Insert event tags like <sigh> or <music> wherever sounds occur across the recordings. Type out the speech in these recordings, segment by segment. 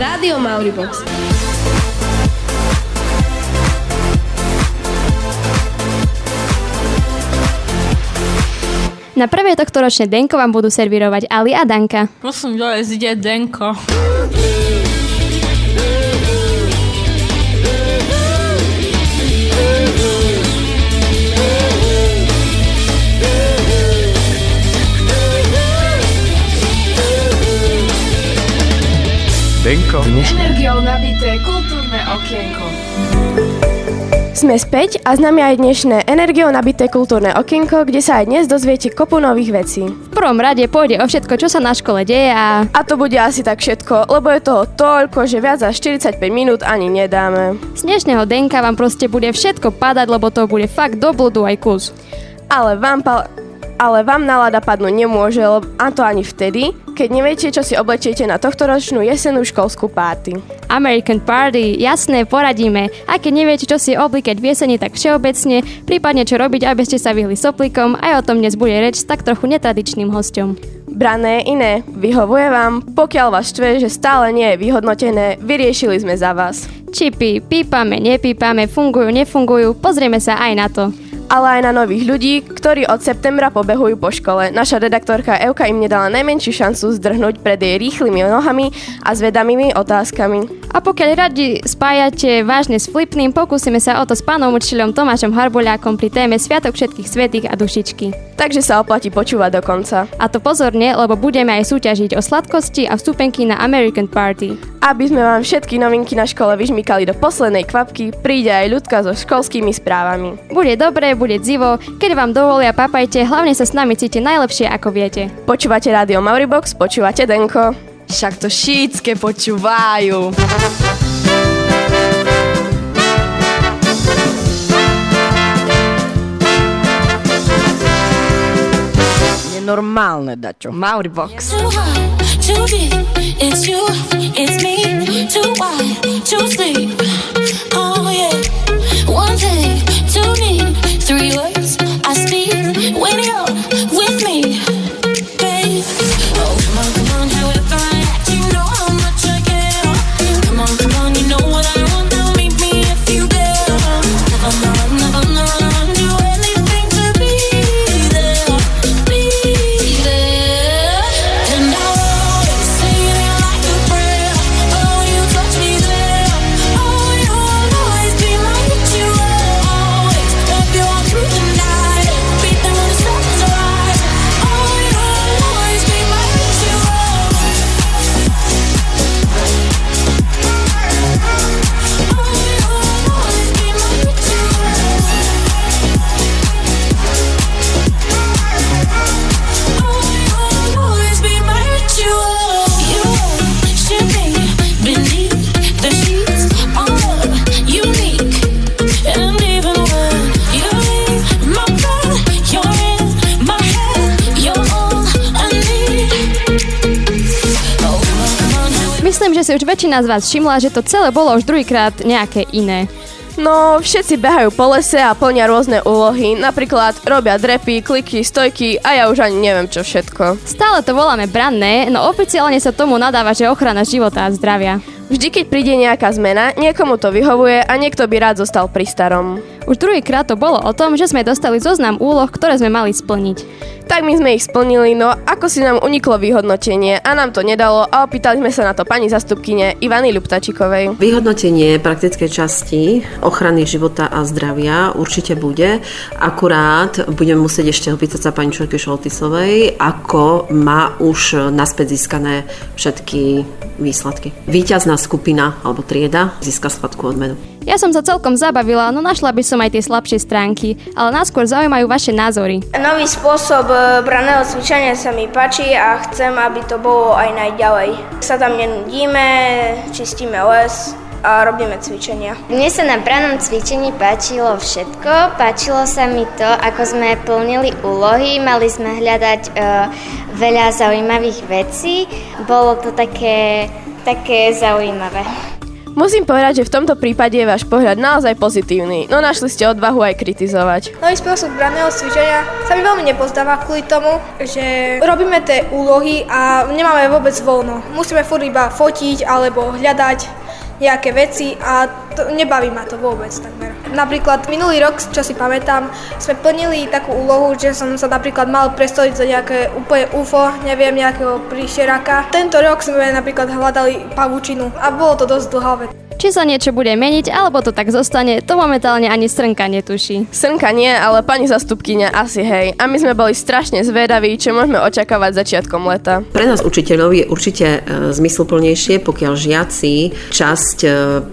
Rádio Mauribox. Na prvé tohto ročné Denko vám budú servírovať Ali a Danka. Prosím, dole zide Denko. Denko. Energiou nabité kultúrne okienko. Sme späť a s nami aj dnešné energiou nabité kultúrne okienko, kde sa aj dnes dozviete kopu nových vecí. V prvom rade pôjde o všetko, čo sa na škole deje a... A to bude asi tak všetko, lebo je toho toľko, že viac za 45 minút ani nedáme. Z dnešného Denka vám proste bude všetko padať, lebo to bude fakt do blúdu aj kus. Ale vám, pa- ale vám nálada padnúť nemôže, a to ani vtedy, keď neviete, čo si oblečiete na tohtoročnú jesenú školskú párty. American Party, jasné, poradíme. A keď neviete, čo si oblikať v jeseni, tak všeobecne, prípadne čo robiť, aby ste sa vyhli soplikom, aj o tom dnes bude reč s tak trochu netradičným hostom. Brané iné, vyhovuje vám, pokiaľ vás štve, že stále nie je vyhodnotené, vyriešili sme za vás. Čipy, pípame, nepípame, fungujú, nefungujú, pozrieme sa aj na to. Ale aj na nových ľudí, ktorí od septembra pobehujú po škole. Naša redaktorka Euka im nedala najmenšiu šancu zdrhnúť pred jej rýchlymi nohami a zvedavými otázkami. A pokiaľ radi spájate vážne s flipným, pokúsime sa o to s pánom učiteľom Tomášom Harbuľákom pri téme Sviatok všetkých svetých a dušičky. Takže sa oplatí počúvať do konca. A to pozorne, lebo budeme aj súťažiť o sladkosti a vstupenky na American Party. Aby sme vám všetky novinky na škole vyžmykali do poslednej kvapky, príde aj ľudka so školskými správami. Bude dobré, bude dzivo, keď vám dovolia papajte, hlavne sa s nami cíti najlepšie ako viete. Počúvate rádio Mauribox, počúvate Denko. Však to šítske počúvajú. Nenormálne, dačo. Mauribox. Oh yeah. One history väčšina z vás všimla, že to celé bolo už druhýkrát nejaké iné. No, všetci behajú po lese a plnia rôzne úlohy, napríklad robia drepy, kliky, stojky a ja už ani neviem čo všetko. Stále to voláme branné, no oficiálne sa tomu nadáva, že ochrana života a zdravia. Vždy, keď príde nejaká zmena, niekomu to vyhovuje a niekto by rád zostal pri starom. Už druhýkrát to bolo o tom, že sme dostali zoznam úloh, ktoré sme mali splniť. Tak my sme ich splnili, no ako si nám uniklo vyhodnotenie a nám to nedalo a opýtali sme sa na to pani zastupkyne Ivany Ľuptačikovej. Vyhodnotenie praktickej časti ochrany života a zdravia určite bude. Akurát budeme musieť ešte opýtať sa pani Čorky Šoltisovej, ako má už naspäť získané všetky výsledky. Výťazná skupina alebo trieda získa sladkú odmenu. Ja som sa celkom zabavila, no našla by som aj tie slabšie stránky, ale nás skôr zaujímajú vaše názory. Nový spôsob e, braného cvičenia sa mi páči a chcem, aby to bolo aj najďalej. Sa tam nenudíme, čistíme les a robíme cvičenia. Mne sa na branom cvičení páčilo všetko. Páčilo sa mi to, ako sme plnili úlohy. Mali sme hľadať e, veľa zaujímavých vecí. Bolo to také, také zaujímavé. Musím povedať, že v tomto prípade je váš pohľad naozaj pozitívny, no našli ste odvahu aj kritizovať. Nový spôsob braného cvičenia sa mi veľmi nepozdáva kvôli tomu, že robíme tie úlohy a nemáme vôbec voľno. Musíme furt iba fotiť alebo hľadať nejaké veci a to, nebaví ma to vôbec takmer. Napríklad minulý rok, čo si pamätám, sme plnili takú úlohu, že som sa napríklad mal prestoliť za nejaké úplne UFO, neviem, nejakého príšeraka. Tento rok sme napríklad hľadali pavučinu a bolo to dosť dlhá vec. Či sa niečo bude meniť, alebo to tak zostane, to momentálne ani Srnka netuší. Srnka nie, ale pani zastupkynia asi hej. A my sme boli strašne zvedaví, čo môžeme očakávať začiatkom leta. Pre nás učiteľov je určite e, zmysluplnejšie, pokiaľ žiaci časť e,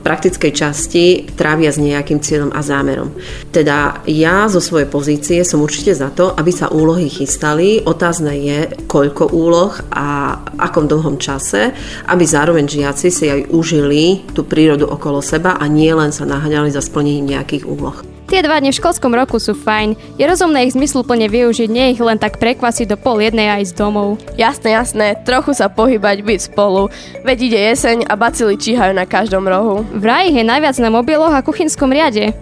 praktickej časti trávia s nejakým cieľom a zámerom. Teda ja zo svojej pozície som určite za to, aby sa úlohy chystali. Otázne je, koľko úloh a akom dlhom čase, aby zároveň žiaci si aj užili tú prírodu prírodu okolo seba a nie len sa naháňali za splnením nejakých úloh. Tie dva dni v školskom roku sú fajn. Je rozumné ich zmysluplne využiť, nie ich len tak prekvasiť do pol jednej aj z domov. Jasné, jasné, trochu sa pohybať, byť spolu. Veď ide jeseň a bacily číhajú na každom rohu. Vraj ich je najviac na mobiloch a kuchynskom riade.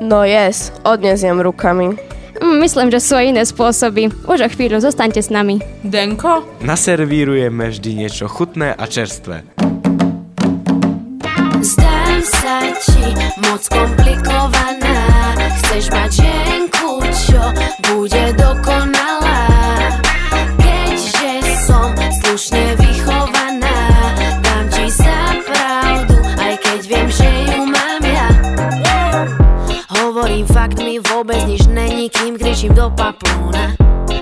No yes, odnesiem rukami. Mm, myslím, že sú aj iné spôsoby. Už o chvíľu zostaňte s nami. Denko? Naservírujeme vždy niečo chutné a čerstvé. Moc komplikovaná. Chceš mať ženku, čo bude dokonalá? Keďže som slušne vychovaná Dám ti za pravdu, aj keď viem, že ju mám ja. Hovorím fakt, mi vôbec nič není, kým kričím do paplóna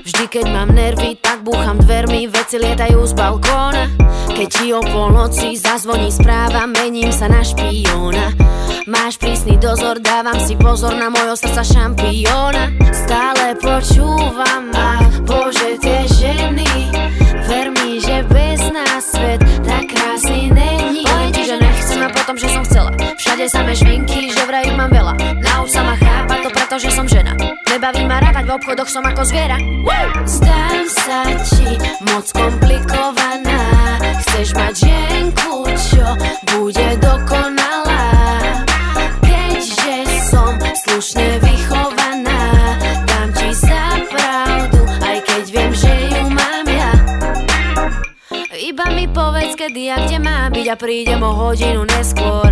Vždy, keď mám nervy, tak búcham dvermi, veci lietajú z balkóna. Keď ti o polnoci zazvoní správa, mením sa na špiona. Máš prísny dozor, dávam si pozor na môjho srdca šampióna Stále počúvam ma, bože tie ženy Ver mi, že bez nás svet tak krásny není. Poviem ti, že nechcem a potom, že som chcela. Všade samé šminky, že vraj mám veľa. Nauč sa ma chápať to preto, že som žena Nebaví ma rátať v obchodoch, som ako zviera. Zdám sa ti moc komplikovaná. Chceš mať ženku, čo bude dokonalá. Keďže som slušne vychovaná Dám ti za pravdu, aj keď viem, že ju mám ja. Iba mi povedz, kedy a kde mám byť a prídem o hodinu neskôr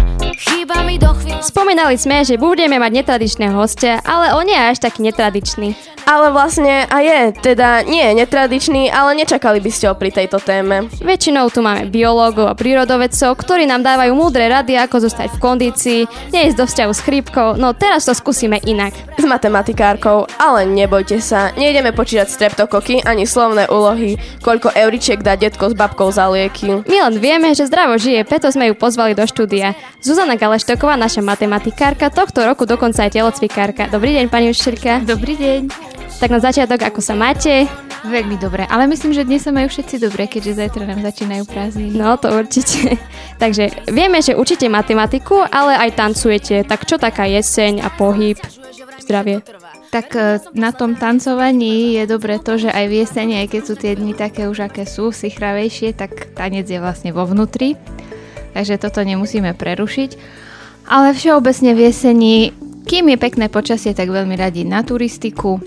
Chýba mi do chvíľ... Spomínali sme, že budeme mať netradičné hostia, ale on je až taký netradičný. Ale vlastne a je, teda nie je netradičný, ale nečakali by ste ho pri tejto téme. Väčšinou tu máme biológov a prírodovedcov, ktorí nám dávajú múdre rady, ako zostať v kondícii, neísť do vzťahu s chrípkou, no teraz to skúsime inak. S matematikárkou, ale nebojte sa, nejdeme počítať streptokoky ani slovné úlohy, koľko euričiek dá detko s babkou za lieky. My len vieme, že zdravo žije, preto sme ju pozvali do štúdia. Zuzana Galeštoková, naša matematikárka, tohto roku dokonca aj telocvikárka. Dobrý deň, pani učiteľka. Dobrý deň. Tak na začiatok, ako sa máte? Veľmi dobre, ale myslím, že dnes sa majú všetci dobre, keďže zajtra nám začínajú prázdniny. No, to určite. <laughs> Takže vieme, že učíte matematiku, ale aj tancujete. Tak čo taká jeseň a pohyb? Zdravie. Tak e, na tom tancovaní je dobre to, že aj v jeseni, aj keď sú tie dni také už aké sú, sichravejšie, tak tanec je vlastne vo vnútri. Takže toto nemusíme prerušiť. Ale všeobecne v jeseni, kým je pekné počasie, tak veľmi radi na turistiku,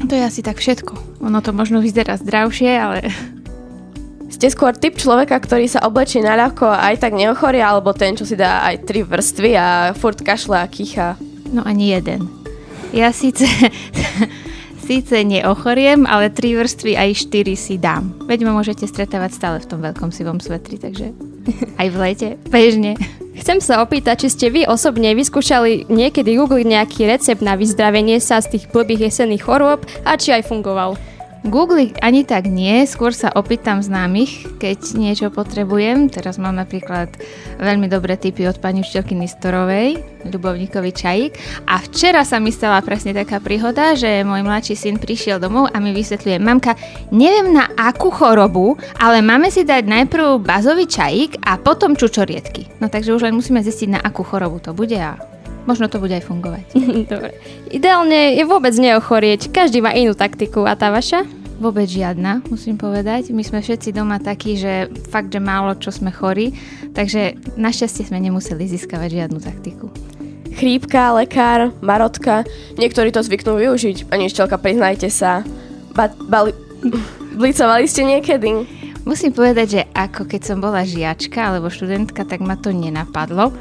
to je asi tak všetko. Ono to možno vyzerá zdravšie, ale... <laughs> Ste skôr typ človeka, ktorý sa oblečí na ľahko a aj tak neochorie, alebo ten, čo si dá aj tri vrstvy a furt kašle a kýcha? No ani jeden. Ja síce, <laughs> síce neochoriem, ale tri vrstvy aj štyri si dám. Veď ma môžete stretávať stále v tom veľkom sivom svetri, takže aj v lete, bežne. Chcem sa opýtať, či ste vy osobne vyskúšali niekedy googliť nejaký recept na vyzdravenie sa z tých blbých jesenných chorôb a či aj fungoval. Google ani tak nie, skôr sa opýtam známych, keď niečo potrebujem. Teraz mám napríklad veľmi dobré tipy od pani učiteľky Nistorovej, ľubovníkovi čajík. A včera sa mi stala presne taká príhoda, že môj mladší syn prišiel domov a mi vysvetľuje, mamka, neviem na akú chorobu, ale máme si dať najprv bazový čajík a potom čučoriedky. No takže už len musíme zistiť, na akú chorobu to bude a Možno to bude aj fungovať. <laughs> Dobre. Ideálne je vôbec neochorieť. Každý má inú taktiku. A tá vaša? vôbec žiadna, musím povedať. My sme všetci doma takí, že fakt, že málo čo sme chorí, takže našťastie sme nemuseli získavať žiadnu taktiku. Chrípka, lekár, marotka, niektorí to zvyknú využiť. Pani Štelka, priznajte sa. Ba- bali- <laughs> Blicovali ste niekedy? Musím povedať, že ako keď som bola žiačka alebo študentka, tak ma to nenapadlo.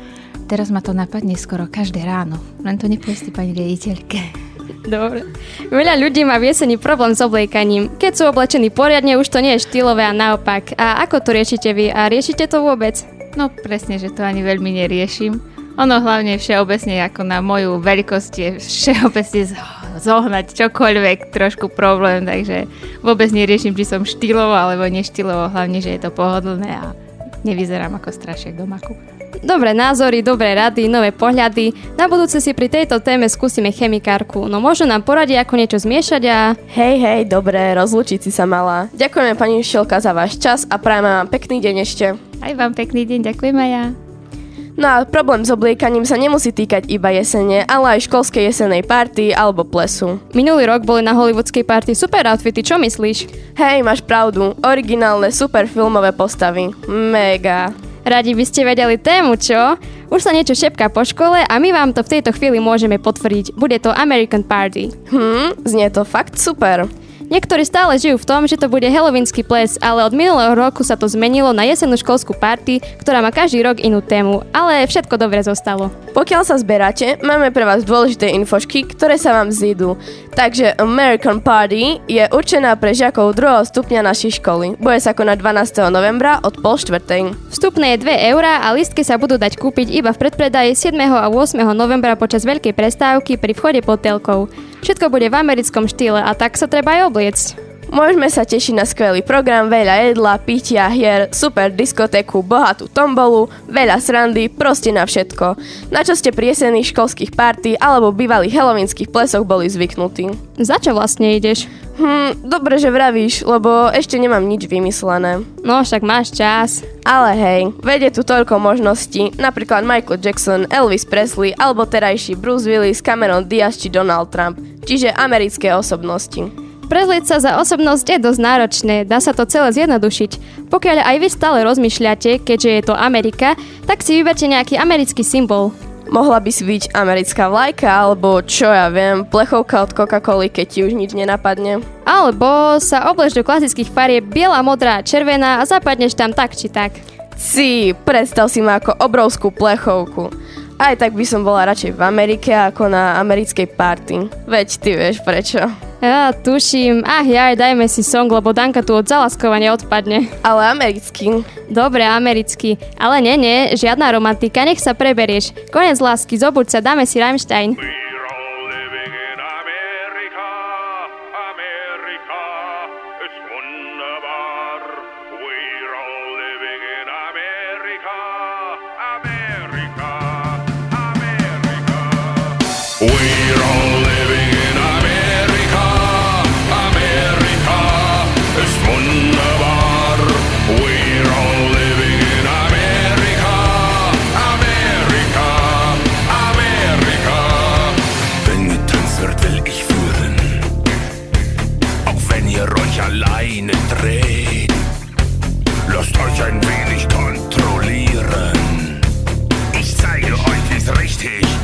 Teraz ma to napadne skoro každé ráno. Len to nepovesti pani riaditeľke. Dobre. Veľa ľudí má v jeseni problém s obliekaním. Keď sú oblečení poriadne, už to nie je štýlové a naopak. A ako to riešite vy? A riešite to vôbec? No presne, že to ani veľmi neriešim. Ono hlavne všeobecne ako na moju veľkosť je všeobecne zohnať čokoľvek, trošku problém, takže vôbec neriešim, či som štýlovo alebo neštýlovo, hlavne, že je to pohodlné a nevyzerám ako strašiak domaku. Dobré názory, dobré rady, nové pohľady. Na budúce si pri tejto téme skúsime chemikárku. No možno nám poradí, ako niečo zmiešať a... Hej, hej, dobré, rozlučiť si sa mala. Ďakujeme pani Šelka za váš čas a prajeme vám pekný deň ešte. Aj vám pekný deň, ďakujem aj ja. No a problém s obliekaním sa nemusí týkať iba jesene, ale aj školskej jesenej party alebo plesu. Minulý rok boli na hollywoodskej party super outfity, čo myslíš? Hej, máš pravdu, originálne super filmové postavy. Mega. Radi by ste vedeli tému, čo? Už sa niečo šepká po škole a my vám to v tejto chvíli môžeme potvrdiť. Bude to American Party. Hm, znie to fakt super. Niektorí stále žijú v tom, že to bude helovínsky ples, ale od minulého roku sa to zmenilo na jesennú školskú party, ktorá má každý rok inú tému, ale všetko dobre zostalo. Pokiaľ sa zberáte, máme pre vás dôležité infošky, ktoré sa vám zídu. Takže American Party je určená pre žiakov druhého stupňa našej školy. Bude sa konať 12. novembra od pol štvrtej. Vstupné je 2 eurá a listky sa budú dať kúpiť iba v predpredaji 7. a 8. novembra počas veľkej prestávky pri vchode pod telkou. Všetko bude v americkom štýle a tak sa treba aj obliecť. Môžeme sa tešiť na skvelý program, veľa jedla, pitia, hier, super diskotéku, bohatú tombolu, veľa srandy, proste na všetko. Na čo ste pri jesenných školských party alebo bývalých helovinských plesoch boli zvyknutí. Za čo vlastne ideš? Hm, dobre, že vravíš, lebo ešte nemám nič vymyslené. No, však máš čas. Ale hej, vedie tu toľko možností, napríklad Michael Jackson, Elvis Presley alebo terajší Bruce Willis, Cameron Diaz či Donald Trump, čiže americké osobnosti. Prezlieť sa za osobnosť je dosť náročné, dá sa to celé zjednodušiť. Pokiaľ aj vy stále rozmýšľate, keďže je to Amerika, tak si vyberte nejaký americký symbol. Mohla by si byť americká vlajka, alebo čo ja viem, plechovka od Coca-Coly, keď ti už nič nenapadne. Alebo sa oblež do klasických farieb biela, modrá, červená a zapadneš tam tak či tak. Si, predstav si ma ako obrovskú plechovku. Aj tak by som bola radšej v Amerike ako na americkej party. Veď ty vieš prečo. Ja tuším. Ach jaj, dajme si song, lebo Danka tu od zalaskovania odpadne. Ale americký. Dobre, americký. Ale nie, nie, žiadna romantika, nech sa preberieš. Konec lásky, zobuď sa, dáme si Rammstein. Ihr euch alleine dreht. Lasst euch ein wenig kontrollieren. Ich zeige euch, wie's richtig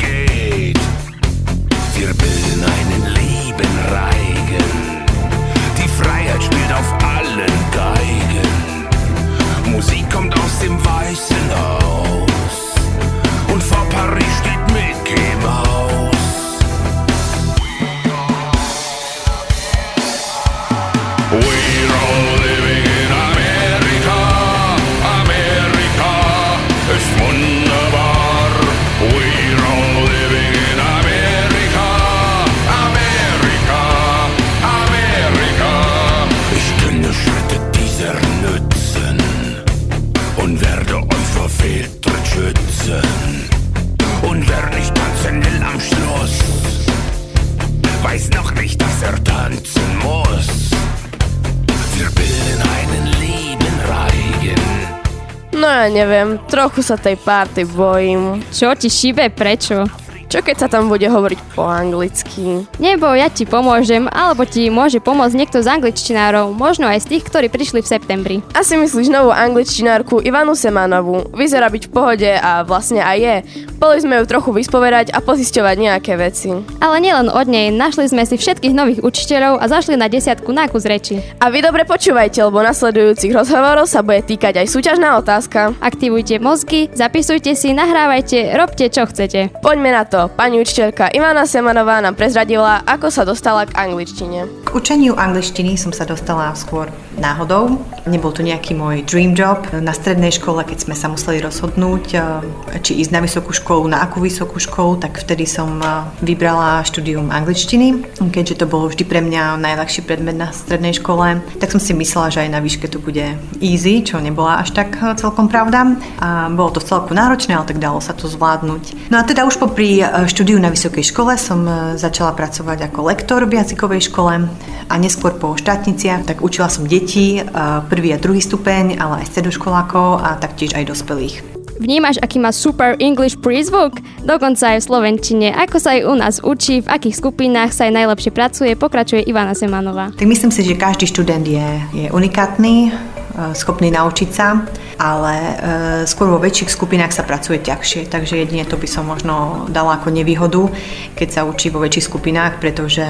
neviem, trochu sa tej party bojím. Čo ti šibe, prečo? Čo keď sa tam bude hovoriť po anglicky? Nebo ja ti pomôžem, alebo ti môže pomôcť niekto z angličtinárov, možno aj z tých, ktorí prišli v septembri. Asi myslíš novú angličtinárku Ivanu Semanovú. Vyzerá byť v pohode a vlastne aj je. Boli sme ju trochu vyspovedať a pozisťovať nejaké veci. Ale nielen od nej, našli sme si všetkých nových učiteľov a zašli na desiatku na kus reči. A vy dobre počúvajte, lebo nasledujúcich rozhovorov sa bude týkať aj súťažná otázka. Aktivujte mozgy, zapisujte si, nahrávajte, robte čo chcete. Poďme na to. Pani učiteľka Ivana Semanová nám prezradila, ako sa dostala k angličtine. K učeniu angličtiny som sa dostala skôr náhodou. Nebol to nejaký môj dream job. Na strednej škole, keď sme sa museli rozhodnúť, eh, či ísť na vysokú školu, na akú vysokú školu, tak vtedy som eh, vybrala štúdium angličtiny, keďže to bolo vždy pre mňa najľahší predmet na strednej škole. Tak som si myslela, že aj na výške to bude easy, čo nebola až tak eh, celkom pravda. A bolo to celku náročné, ale tak dalo sa to zvládnuť. No a teda už popri štúdiu na vysokej škole som začala pracovať ako lektor v jazykovej škole a neskôr po štátniciach, tak učila som deti, prvý a druhý stupeň, ale aj stredoškolákov a taktiež aj dospelých. Vnímaš, aký má super English prízvuk? Dokonca aj v Slovenčine. Ako sa aj u nás učí, v akých skupinách sa aj najlepšie pracuje, pokračuje Ivana Semanová. Tak myslím si, že každý študent je, je unikátny, schopný naučiť sa, ale e, skôr vo väčších skupinách sa pracuje ťažšie, takže jedine to by som možno dala ako nevýhodu, keď sa učí vo väčších skupinách, pretože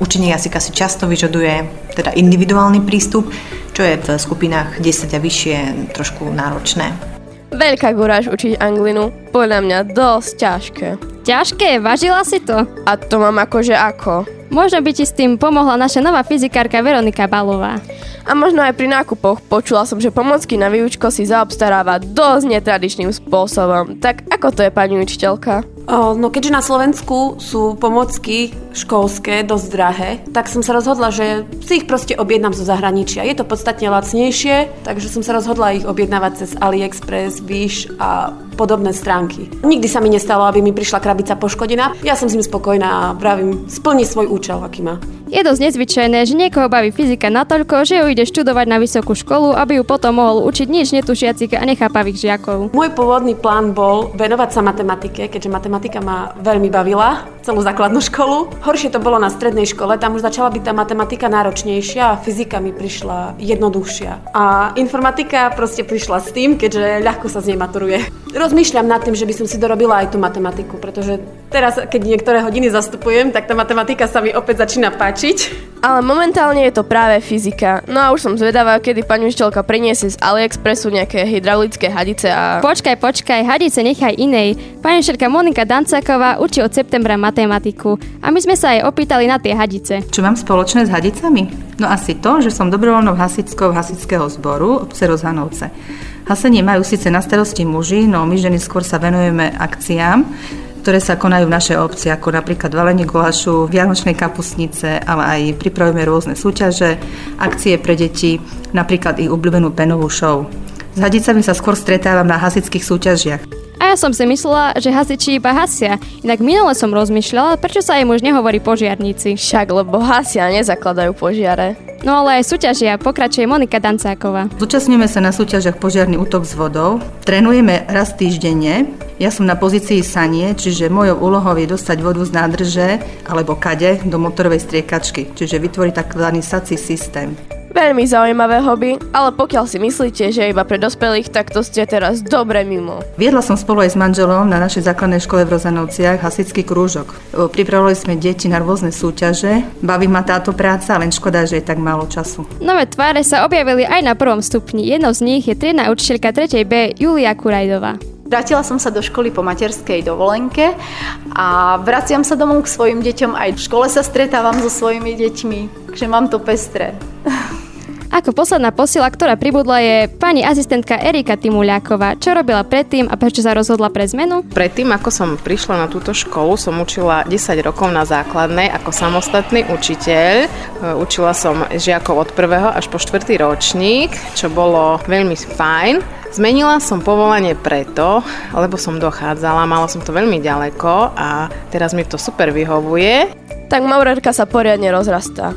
učenie jazyka si často vyžaduje teda individuálny prístup, čo je v skupinách 10 a vyššie trošku náročné. Veľká guráž učiť anglinu. Podľa mňa dosť ťažké. Ťažké? Važila si to? A to mám akože ako. Možno by ti s tým pomohla naša nová fyzikárka Veronika Balová. A možno aj pri nákupoch. Počula som, že pomocky na výučko si zaobstaráva dosť netradičným spôsobom. Tak ako to je, pani učiteľka? No keďže na Slovensku sú pomocky školské dosť drahé, tak som sa rozhodla, že si ich proste objednám zo zahraničia. Je to podstatne lacnejšie, takže som sa rozhodla ich objednávať cez AliExpress, Wish a podobné stránky. Nikdy sa mi nestalo, aby mi prišla krabica poškodená. Ja som s ním spokojná a vravím, splní svoj účel, aký má. Je dosť nezvyčajné, že niekoho baví fyzika natoľko, že ju ide študovať na vysokú školu, aby ju potom mohol učiť nič netušiacich a nechápavých žiakov. Môj pôvodný plán bol venovať sa matematike, keďže matematika ma veľmi bavila, celú základnú školu. Horšie to bolo na strednej škole, tam už začala byť tá matematika náročnejšia a fyzika mi prišla jednoduchšia. A informatika proste prišla s tým, keďže ľahko sa z nej maturuje. Rozmýšľam nad tým, že by som si dorobila aj tú matematiku, pretože teraz, keď niektoré hodiny zastupujem, tak tá matematika sa mi opäť začína páčiť. Ale momentálne je to práve fyzika. No a už som zvedavá, kedy pani učiteľka priniesie z AliExpressu nejaké hydraulické hadice a... Počkaj, počkaj, hadice nechaj inej. Pani učiteľka Monika Dancáková učí od septembra matematiku. A my sme sa aj opýtali na tie hadice. Čo mám spoločné s hadicami? No asi to, že som dobrovoľnou hasickou hasického zboru obce Rozhanovce. Hasenie majú síce na starosti muži, no my ženy skôr sa venujeme akciám, ktoré sa konajú v našej obci, ako napríklad valenie gulašu, vianočnej kapusnice, ale aj pripravujeme rôzne súťaže, akcie pre deti, napríklad ich obľúbenú penovú show. S hadicami sa skôr stretávam na hasických súťažiach. A ja som si myslela, že hasiči iba hasia. Inak minule som rozmýšľala, prečo sa im už nehovorí požiarníci. Však, lebo hasia nezakladajú požiare. No ale aj súťažia, pokračuje Monika Dancáková. Zúčastňujeme sa na súťažiach požiarný útok s vodou, trénujeme raz týždenne. Ja som na pozícii sanie, čiže mojou úlohou je dostať vodu z nádrže alebo kade do motorovej striekačky, čiže vytvoriť takzvaný sací systém. Veľmi zaujímavé hobby, ale pokiaľ si myslíte, že je iba pre dospelých, tak to ste teraz dobre mimo. Viedla som spolu aj s manželom na našej základnej škole v Rozanovciach hasický krúžok. Pripravovali sme deti na rôzne súťaže. Baví ma táto práca, len škoda, že je tak málo času. Nové tváre sa objavili aj na prvom stupni. Jednou z nich je triedna učiteľka 3. B Julia Kurajdová. Vrátila som sa do školy po materskej dovolenke a vraciam sa domov k svojim deťom. Aj v škole sa stretávam so svojimi deťmi, takže mám to pestré. <laughs> Ako posledná posila, ktorá pribudla je pani asistentka Erika Timuľáková. Čo robila predtým a prečo sa rozhodla pre zmenu? Predtým, ako som prišla na túto školu, som učila 10 rokov na základnej ako samostatný učiteľ. E, učila som žiakov od prvého až po štvrtý ročník, čo bolo veľmi fajn. Zmenila som povolanie preto, lebo som dochádzala, mala som to veľmi ďaleko a teraz mi to super vyhovuje. Tak Maurerka sa poriadne rozrastá.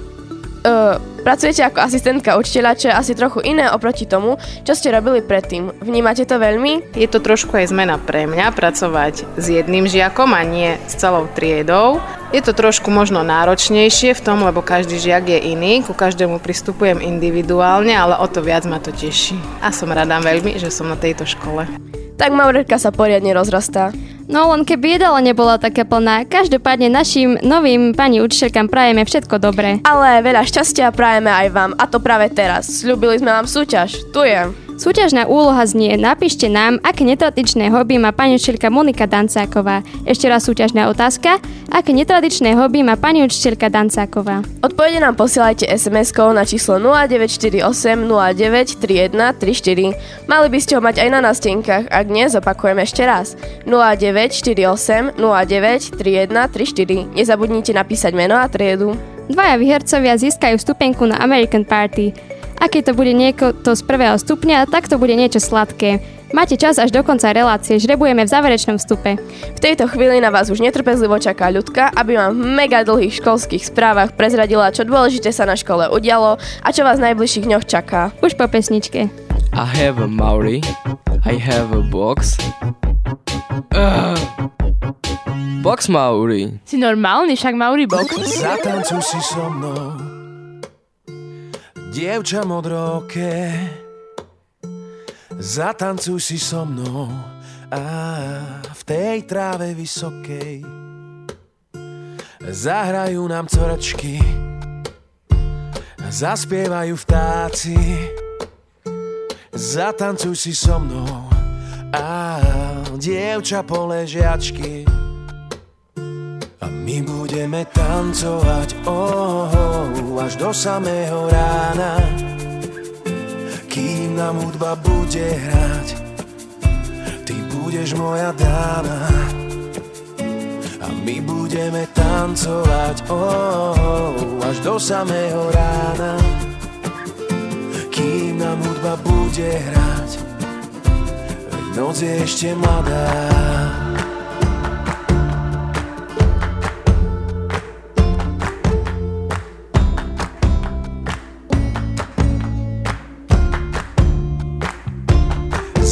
Uh, Pracujete ako asistentka učiteľa, čo je asi trochu iné oproti tomu, čo ste robili predtým. Vnímate to veľmi? Je to trošku aj zmena pre mňa, pracovať s jedným žiakom a nie s celou triedou. Je to trošku možno náročnejšie v tom, lebo každý žiak je iný, ku každému pristupujem individuálne, ale o to viac ma to teší. A som rada veľmi, že som na tejto škole. Tak Maurerka sa poriadne rozrastá. No len keby jedala nebola také plná, každopádne našim novým pani učiteľkám prajeme všetko dobré. Ale veľa šťastia prajeme aj vám, a to práve teraz. Sľubili sme vám súťaž. Tu je. Súťažná úloha znie Napíšte nám, aké netradičné hobby má pani učiteľka Monika Dancáková. Ešte raz súťažná otázka. Aké netradičné hobby má pani učiteľka Dancáková? Odpovede nám posielajte SMS-kou na číslo 0948 093134. Mali by ste ho mať aj na nástenkách, ak nie, zopakujem ešte raz. 0948 093134. Nezabudnite napísať meno a triedu. Dvaja výhercovia získajú stupenku na American Party. Ak to bude nieko to z prvého stupňa, tak to bude niečo sladké. Máte čas až do konca relácie, žrebujeme v záverečnom vstupe. V tejto chvíli na vás už netrpezlivo čaká ľudka, aby vám v mega dlhých školských správach prezradila, čo dôležité sa na škole udialo a čo vás v najbližších dňoch čaká. Už po pesničke. I have a Maori, I have a box. Uh. Box Maori. Si normálny, však Maori box. Zatancuj si so mnou Dievča modroké, zatancuj si so mnou a v tej tráve vysokej zahrajú nám coračky, zaspievajú vtáci. Zatancuj si so mnou a dievča poležiačky my budeme tancovať oh, oh, až do samého rána. Kým nám hudba bude hrať Ty budeš moja dáma. A my budeme tancovať oh, oh, až do samého rána. Kým nám hudba bude hrať noc je ešte mladá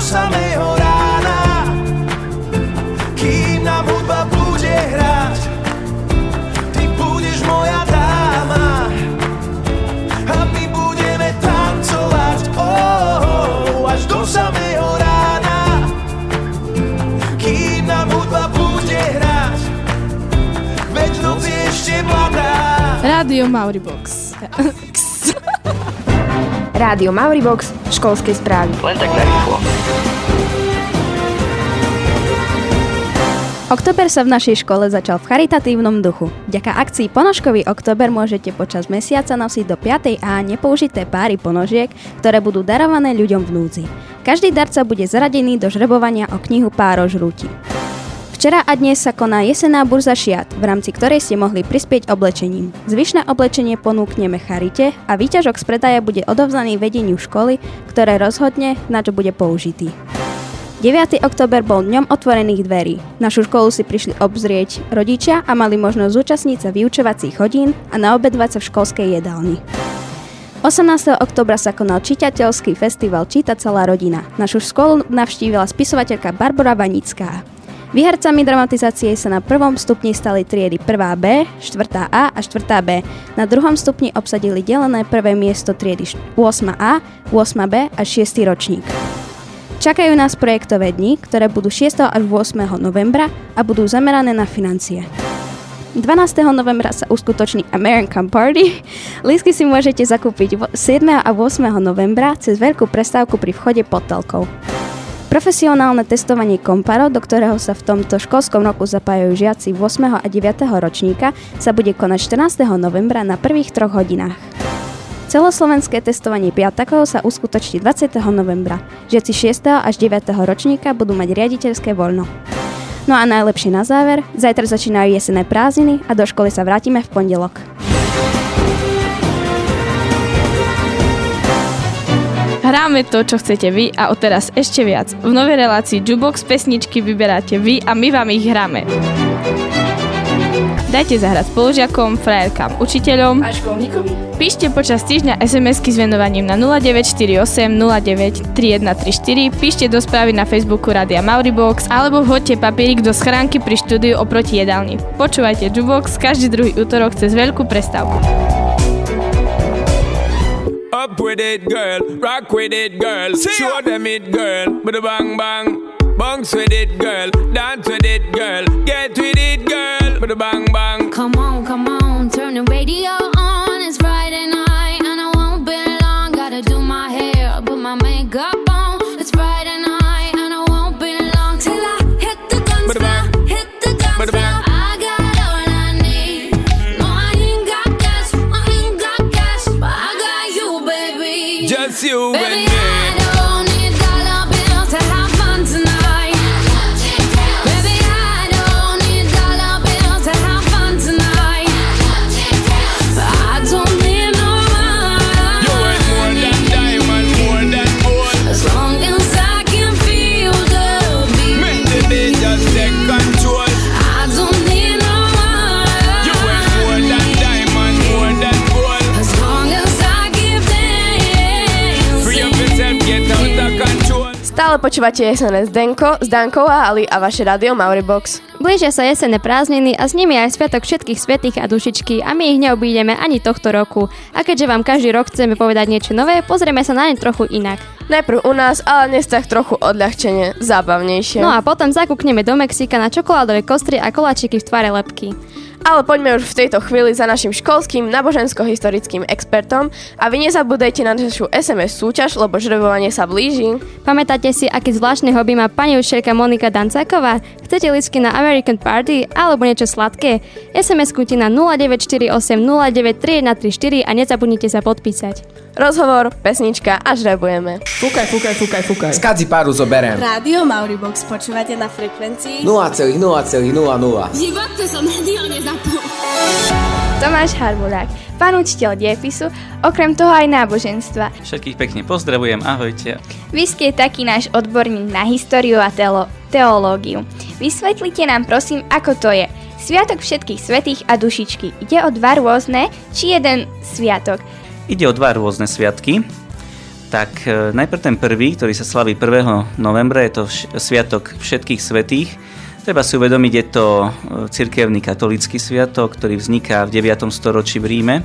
do samého rána Kým nám hudba bude hrať Ty budeš moja dáma A my budeme tancovať oh, oh, až do samého rána Kým nám hudba bude hrať Veď noc je ešte mladá Rádio Mauribox. Rádio Mauribox, školskej správy. Len tak narýchlo. Oktober sa v našej škole začal v charitatívnom duchu. Vďaka akcii Ponožkový oktober môžete počas mesiaca nosiť do 5. A nepoužité páry ponožiek, ktoré budú darované ľuďom v núdzi. Každý darca bude zaradený do žrebovania o knihu Páro žrúti. Včera a dnes sa koná jesená burza šiat, v rámci ktorej ste mohli prispieť oblečením. Zvyšné oblečenie ponúkneme Charite a výťažok z predaja bude odovzdaný vedeniu školy, ktoré rozhodne, na čo bude použitý. 9. október bol dňom otvorených dverí. Našu školu si prišli obzrieť rodičia a mali možnosť zúčastniť sa vyučovacích hodín a naobedovať sa v školskej jedálni. 18. oktobra sa konal čitateľský festival Číta celá rodina. Našu školu navštívila spisovateľka Barbara Vanická. Výhercami dramatizácie sa na prvom stupni stali triedy 1B, 4A a 4B. Na druhom stupni obsadili delené prvé miesto triedy 8A, 8B a 6. ročník. Čakajú nás projektové dni, ktoré budú 6. až 8. novembra a budú zamerané na financie. 12. novembra sa uskutoční American Party. Lístky si môžete zakúpiť 7. a 8. novembra cez veľkú prestávku pri vchode pod telkou. Profesionálne testovanie Komparo, do ktorého sa v tomto školskom roku zapájajú žiaci 8. a 9. ročníka, sa bude konať 14. novembra na prvých troch hodinách. Celoslovenské testovanie piatakov sa uskutoční 20. novembra. Žiaci 6. až 9. ročníka budú mať riaditeľské voľno. No a najlepšie na záver, zajtra začínajú jesené prázdniny a do školy sa vrátime v pondelok. Hráme to, čo chcete vy a odteraz ešte viac. V novej relácii Jubox pesničky vyberáte vy a my vám ich hráme. Dajte zahrať spolužiakom, frajerkám, učiteľom A školníkovi. Píšte počas týždňa SMS-ky s venovaním na 0948 09 3134, píšte do správy na Facebooku Radia Mauribox alebo vhoďte papierik do schránky pri štúdiu oproti jedálni. Počúvajte Jubox každý druhý útorok cez veľkú prestávku. Up with it, girl. Rock with it, girl. Show them it, girl. With a bang bang. Bounce with it, girl. Dance with it, girl. Get with it, girl. With a bang bang. Come on, come on, turn the radio on. It's Friday night and I won't be long. Gotta do my hair, put my makeup on. It's Friday night and I won't be long till I hit the guns now. Hit the guns now. I got all I počúvate SNS Denko, Zdankou a Ali a vaše rádio Mauribox. Blížia sa jesenné prázdniny a s nimi aj Sviatok všetkých svetých a dušičky a my ich neobídeme ani tohto roku. A keďže vám každý rok chceme povedať niečo nové, pozrieme sa na ne trochu inak. Najprv u nás, ale dnes tak trochu odľahčenie, zábavnejšie. No a potom zakúkneme do Mexika na čokoládové kostry a koláčiky v tvare lepky. Ale poďme už v tejto chvíli za našim školským nábožensko-historickým expertom a vy nezabúdajte na našu SMS súťaž, lebo žrebovanie sa blíži. Pamätáte si, aký zvláštny hobby má pani učiteľka Monika Dancáková? Chcete lístky na American Party alebo niečo sladké? SMS kujte na 0948 093134 a nezabudnite sa podpísať. Rozhovor, pesnička a žrebujeme. Fúkaj, fúkaj, fúkaj, fúkaj. Skadzi páru zoberiem. Rádio Mauribox počúvate na frekvencii 0,0,00. V živote som rádio nezapol. Tomáš Harbulák, pán učiteľ diepisu, okrem toho aj náboženstva. Všetkých pekne pozdravujem, ahojte. Vy ste taký náš odborník na históriu a teolo- teológiu. Vysvetlite nám prosím, ako to je. Sviatok všetkých svetých a dušičky. Ide o dva rôzne, či jeden sviatok? Ide o dva rôzne sviatky. Tak e, najprv ten prvý, ktorý sa slaví 1. novembra, je to sviatok všetkých svetých. Treba si uvedomiť, je to e, cirkevný katolícky sviatok, ktorý vzniká v 9. storočí v Ríme.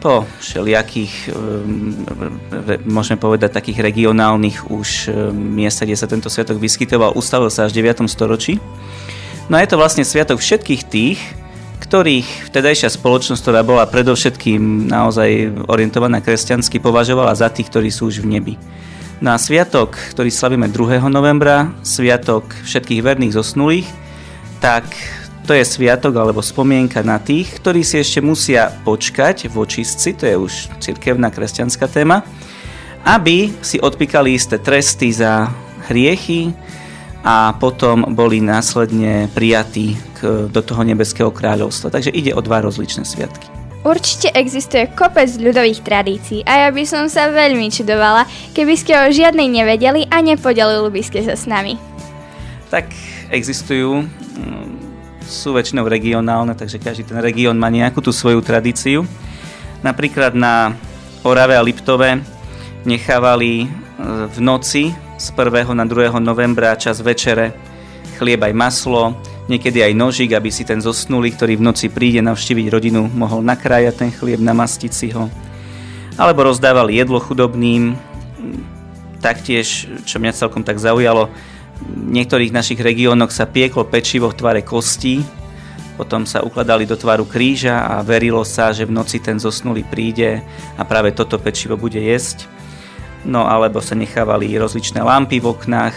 Po všelijakých, e, môžeme povedať, takých regionálnych už miestach, kde sa tento sviatok vyskytoval, ustavil sa až v 9. storočí. No a je to vlastne sviatok všetkých tých, ktorých vtedajšia spoločnosť, ktorá bola predovšetkým naozaj orientovaná kresťansky, považovala za tých, ktorí sú už v nebi. Na sviatok, ktorý slavíme 2. novembra, sviatok všetkých verných zosnulých, tak to je sviatok alebo spomienka na tých, ktorí si ešte musia počkať v očistci, to je už cirkevná kresťanská téma, aby si odpíkali isté tresty za hriechy, a potom boli následne prijatí k, do toho nebeského kráľovstva. Takže ide o dva rozličné sviatky. Určite existuje kopec ľudových tradícií a ja by som sa veľmi čudovala, keby ste o žiadnej nevedeli a nepodelili by ste sa s nami. Tak existujú, mm, sú väčšinou regionálne, takže každý ten región má nejakú tú svoju tradíciu. Napríklad na Orave a Liptove nechávali e, v noci z 1. na 2. novembra čas večere, chlieb aj maslo, niekedy aj nožík, aby si ten zosnulý, ktorý v noci príde navštíviť rodinu, mohol nakrájať ten chlieb, namastiť si ho. Alebo rozdávali jedlo chudobným. Taktiež, čo mňa celkom tak zaujalo, v niektorých našich regiónoch sa pieklo pečivo v tvare kostí, potom sa ukladali do tvaru kríža a verilo sa, že v noci ten zosnulý príde a práve toto pečivo bude jesť no alebo sa nechávali rozličné lampy v oknách,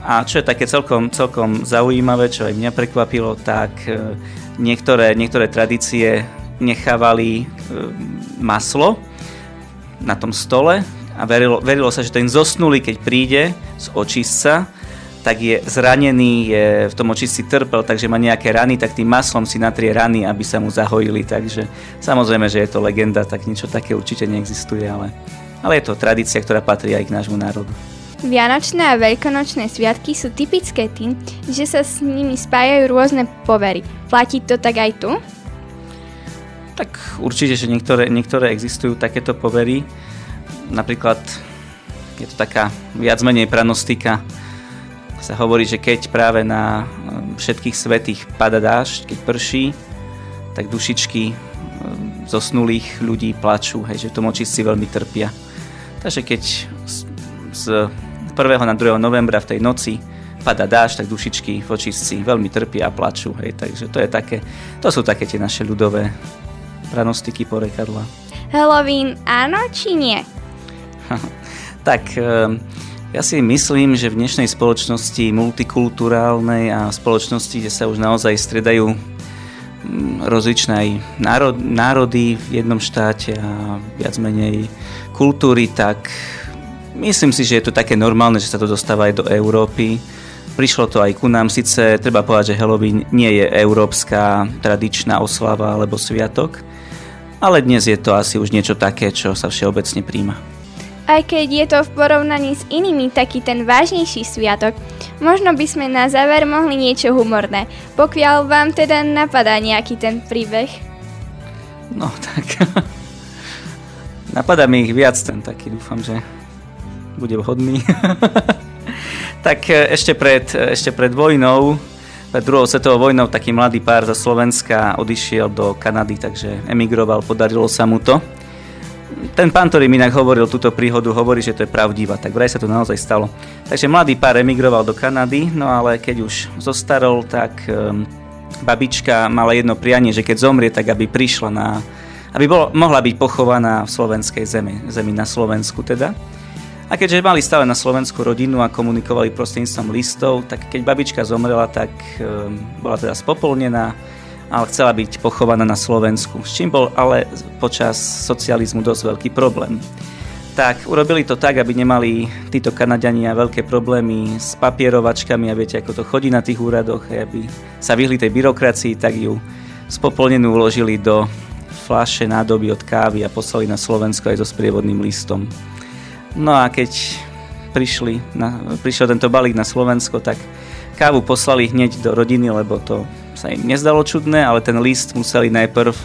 A čo je také celkom, celkom zaujímavé, čo aj mňa prekvapilo, tak e, niektoré, niektoré tradície nechávali e, maslo na tom stole a verilo, verilo sa, že ten zosnulý, keď príde z očistca, tak je zranený, je v tom očistci trpel, takže má nejaké rany, tak tým maslom si natrie rany, aby sa mu zahojili. Takže samozrejme, že je to legenda, tak niečo také určite neexistuje, ale, ale je to tradícia, ktorá patrí aj k nášmu národu. Vianočné a veľkonočné sviatky sú typické tým, že sa s nimi spájajú rôzne povery. Platí to tak aj tu? Tak určite, že niektoré, niektoré existujú takéto povery. Napríklad je to taká viac menej pranostika. Sa hovorí, že keď práve na um, všetkých svetých pada dážď, keď prší, tak dušičky um, zosnulých ľudí plačú, hej, že v tom očistci veľmi trpia. Takže keď z, z 1. na 2. novembra v tej noci pada dáž, tak dušičky v očistci veľmi trpia a plačú. Hej. Takže to, je také, to sú také tie naše ľudové pranostiky porekadla. Halloween áno či nie? tak ehm, ja si myslím, že v dnešnej spoločnosti multikulturálnej a spoločnosti, kde sa už naozaj stredajú rozličné národy v jednom štáte a viac menej kultúry, tak Myslím si, že je to také normálne, že sa to dostáva aj do Európy. Prišlo to aj ku nám, síce treba povedať, že Halloween nie je európska tradičná oslava alebo sviatok, ale dnes je to asi už niečo také, čo sa všeobecne príjma. Aj keď je to v porovnaní s inými taký ten vážnejší sviatok, možno by sme na záver mohli niečo humorné, pokiaľ vám teda napadá nejaký ten príbeh. No tak, <laughs> napadá mi ich viac ten taký, dúfam, že bude vhodný. <laughs> tak e, ešte pred, e, ešte pred vojnou, pred druhou svetovou vojnou, taký mladý pár zo Slovenska odišiel do Kanady, takže emigroval, podarilo sa mu to. Ten pán, ktorý mi inak hovoril túto príhodu, hovorí, že to je pravdivá, tak vraj sa to naozaj stalo. Takže mladý pár emigroval do Kanady, no ale keď už zostarol, tak um, babička mala jedno prianie, že keď zomrie, tak aby prišla na, aby bolo, mohla byť pochovaná v slovenskej zemi, zemi na Slovensku teda. A keďže mali stále na Slovensku rodinu a komunikovali prostredníctvom listov, tak keď babička zomrela, tak e, bola teda spopolnená, ale chcela byť pochovaná na Slovensku, s čím bol ale počas socializmu dosť veľký problém. Tak urobili to tak, aby nemali títo Kanadiania veľké problémy s papierovačkami a viete, ako to chodí na tých úradoch, aby sa vyhli tej byrokracii, tak ju spopolnenú uložili do fľaše nádoby od kávy a poslali na Slovensko aj so sprievodným listom. No a keď prišli na, prišiel tento balík na Slovensko, tak kávu poslali hneď do rodiny, lebo to sa im nezdalo čudné, ale ten list museli najprv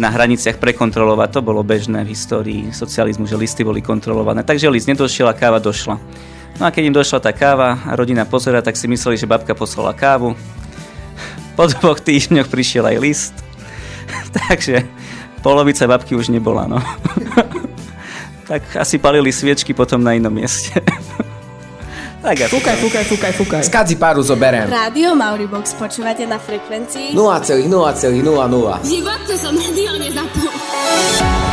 na hraniciach prekontrolovať. To bolo bežné v histórii socializmu, že listy boli kontrolované. Takže list nedošiel a káva došla. No a keď im došla tá káva a rodina pozera, tak si mysleli, že babka poslala kávu. Po dvoch týždňoch prišiel aj list. <laughs> Takže polovica babky už nebola, no. <laughs> tak asi palili sviečky potom na inom mieste. <laughs> tak asi. Fúkaj, fúkaj, fúkaj, fúkaj. Skadzi páru zoberiem. Rádio Mauribox počúvate na frekvencii 0,0,00. Život to som mediálne zapol.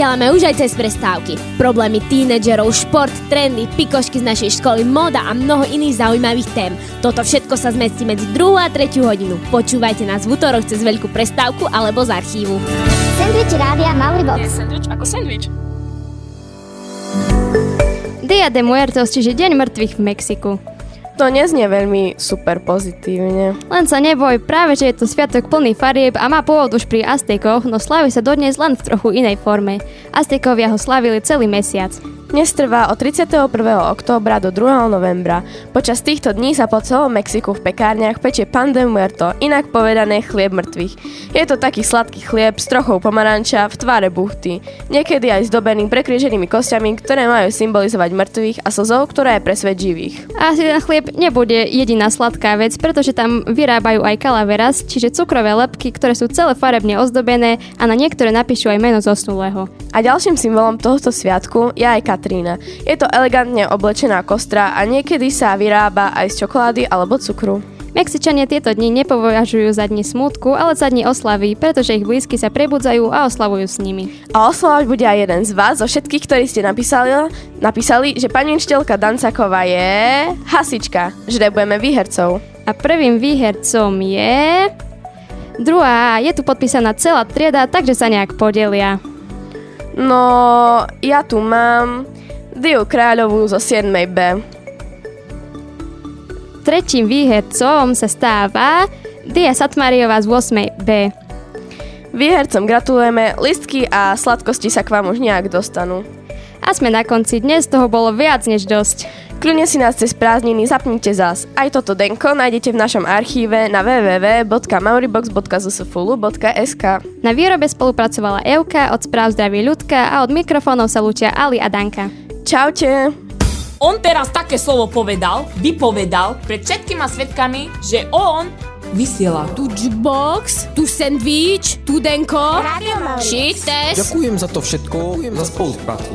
Vysielame už aj cez prestávky. Problémy tínedžerov, šport, trendy, pikošky z našej školy, moda a mnoho iných zaujímavých tém. Toto všetko sa zmestí medzi 2 a 3 hodinu. Počúvajte nás v útorok cez veľkú prestávku alebo z archívu. Sandwich Rádia Mauribox. Je sandwich ako sandwich. Dia de Muertos, čiže Deň mŕtvych v Mexiku. To neznie veľmi super pozitívne. Len sa neboj, práve že je to sviatok plný farieb a má pôvod už pri Aztekoch, no slaví sa dodnes len v trochu inej forme. Aztekovia ho slavili celý mesiac. Dnes trvá od 31. októbra do 2. novembra. Počas týchto dní sa po celom Mexiku v pekárniach pečie pan de muerto, inak povedané chlieb mŕtvych. Je to taký sladký chlieb s trochou pomaranča v tvare buchty, niekedy aj zdobený prekríženými kostiami, ktoré majú symbolizovať mŕtvych a slzou, ktorá je pre svet živých. A chlieb nebude jediná sladká vec, pretože tam vyrábajú aj calaveras, čiže cukrové lepky, ktoré sú celé farebne ozdobené a na niektoré napíšu aj meno zosnulého. A ďalším symbolom tohto sviatku je aj Katrína. Je to elegantne oblečená kostra a niekedy sa vyrába aj z čokolády alebo cukru. Mexičania tieto dni nepovažujú za dni smutku, ale za dni oslavy, pretože ich blízky sa prebudzajú a oslavujú s nimi. A oslavať bude aj jeden z vás, zo všetkých, ktorí ste napísali, napísali že pani učiteľka Dancaková je hasička. Žrebujeme výhercov. A prvým výhercom je... Druhá, je tu podpísaná celá trieda, takže sa nejak podelia. No, ja tu mám Diu Kráľovú zo 7B. Tretím výhercom sa stáva Dia Satmariová z 8B. Výhercom gratulujeme, listky a sladkosti sa k vám už nejak dostanú. A sme na konci, dnes toho bolo viac než dosť. Kľudne si nás cez prázdniny zapnite zás. Aj toto denko nájdete v našom archíve na www.mauribox.zsfulu.sk Na výrobe spolupracovala Euka, od správ zdraví ľudka a od mikrofónov sa lúčia Ali a Danka. Čaute! On teraz také slovo povedal, vypovedal pred všetkými svetkami, že on vysiela. Tu jukebox, tu sandwich, tu denko, shit test. Ďakujem za to všetko, za spoluprácu.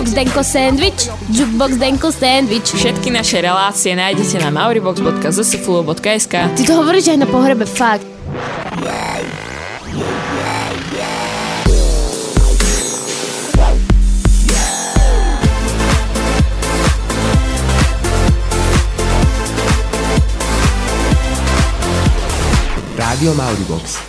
Jukebox Denko Sandwich, Jukebox Denko Sandwich. Všetky naše relácie nájdete na mauribox.zsfulu.sk Ty to hovoríš aj na pohrebe, fakt. Rádio Mauribox.